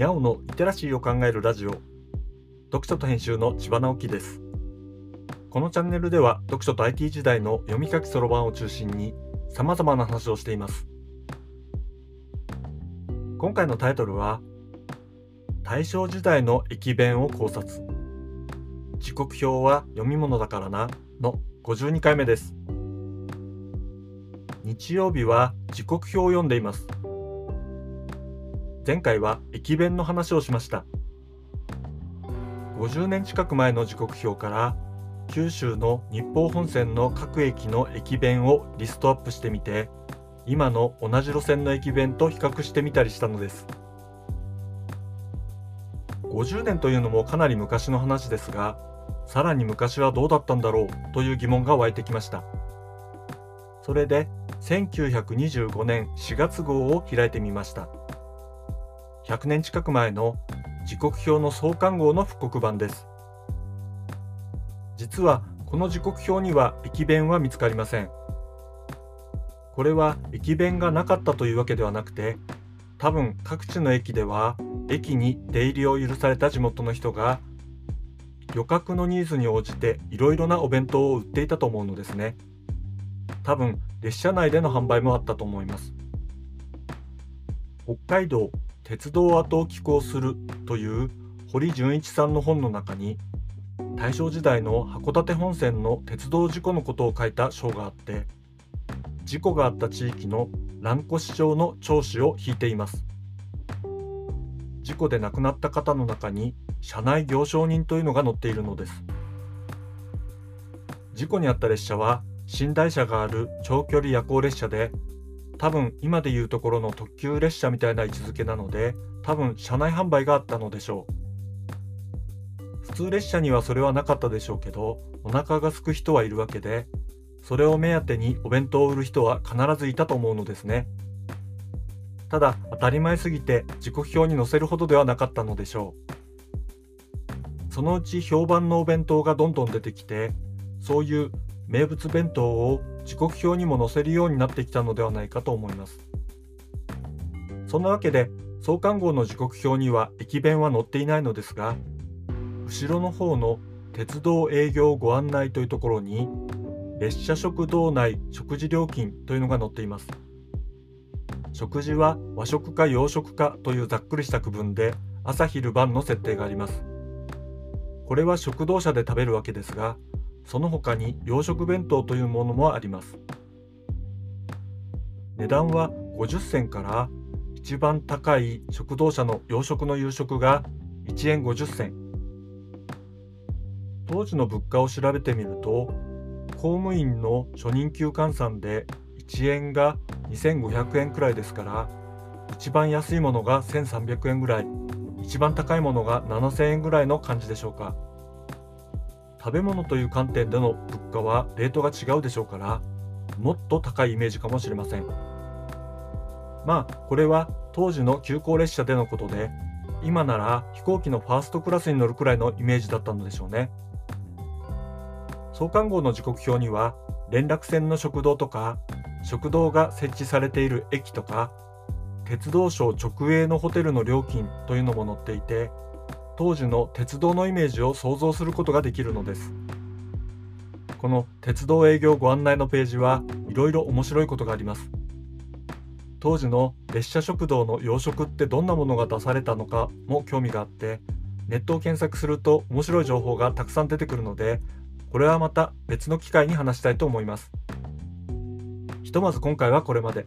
にゃおのリテラシーを考えるラジオ。読書と編集の千葉直樹です。このチャンネルでは読書と IT 時代の読み書きそろばんを中心に様々な話をしています。今回のタイトルは大正時代の駅弁を考察。時刻表は読み物だからなの52回目です。日曜日は時刻表を読んでいます。前回は駅弁の話をしました。50年近く前の時刻表から九州の日豊本線の各駅の駅弁をリストアップしてみて今の同じ路線の駅弁と比較してみたりしたのです。50年というのもかなり昔の話ですがさらに昔はどうだったんだろうという疑問が湧いてきました。それで1925年4月号を開いてみました。100年近く前の時刻表の創刊号の復刻版です。実はこの時刻表には駅弁は見つかりません。これは駅弁がなかったというわけではなくて多分各地の駅では駅に出入りを許された地元の人が旅客のニーズに応じていろいろなお弁当を売っていたと思うのですね。多分列車内での販売もあったと思います。北海道鉄道跡を寄港するという堀純一さんの本の中に大正時代の函館本線の鉄道事故のことを書いた章があって事故があった地域の蘭越町の町史を引いています。事故で亡くなった方の中に車内行商人というのが乗っているのです。事故に遭った列車は寝台車がある長距離夜行列車で多分今でいうところの特急列車みたいな位置づけなので多分車内販売があったのでしょう。普通列車にはそれはなかったでしょうけどお腹が空く人はいるわけでそれを目当てにお弁当を売る人は必ずいたと思うのですね。ただ当たり前すぎて時刻表に載せるほどではなかったのでしょう。そのうち評判のお弁当がどんどん出てきてそういう名物弁当を時刻表にも載せるようになってきたのではないかと思います。そんなわけで創刊号の時刻表には駅弁は載っていないのですが後ろの方の鉄道営業ご案内というところに列車食堂内食事料金というのが載っています。食事は和食か洋食かというざっくりした区分で朝昼晩の設定があります。これは食堂車で食べるわけですがその他に洋食弁当というものもあります。値段は50銭から一番高い食堂車の洋食の夕食が1円50銭。当時の物価を調べてみると公務員の初任給換算で1円が2500円くらいですから一番安いものが1300円ぐらい一番高いものが7000円ぐらいの感じでしょうか。食べ物という観点での物価はレートが違うでしょうからもっと高いイメージかもしれません。まあこれは当時の急行列車でのことで今なら飛行機のファーストクラスに乗るくらいのイメージだったのでしょうね。創刊号の時刻表には連絡船の食堂とか食堂が設置されている駅とか鉄道省直営のホテルの料金というのも載っていて当時の鉄道のイメージを想像することができるのです。この鉄道営業ご案内のページはいろいろ面白いことがあります。当時の列車食堂の洋食ってどんなものが出されたのかも興味があってネットを検索すると面白い情報がたくさん出てくるのでこれはまた別の機会に話したいと思います。ひとまず今回はこれまで。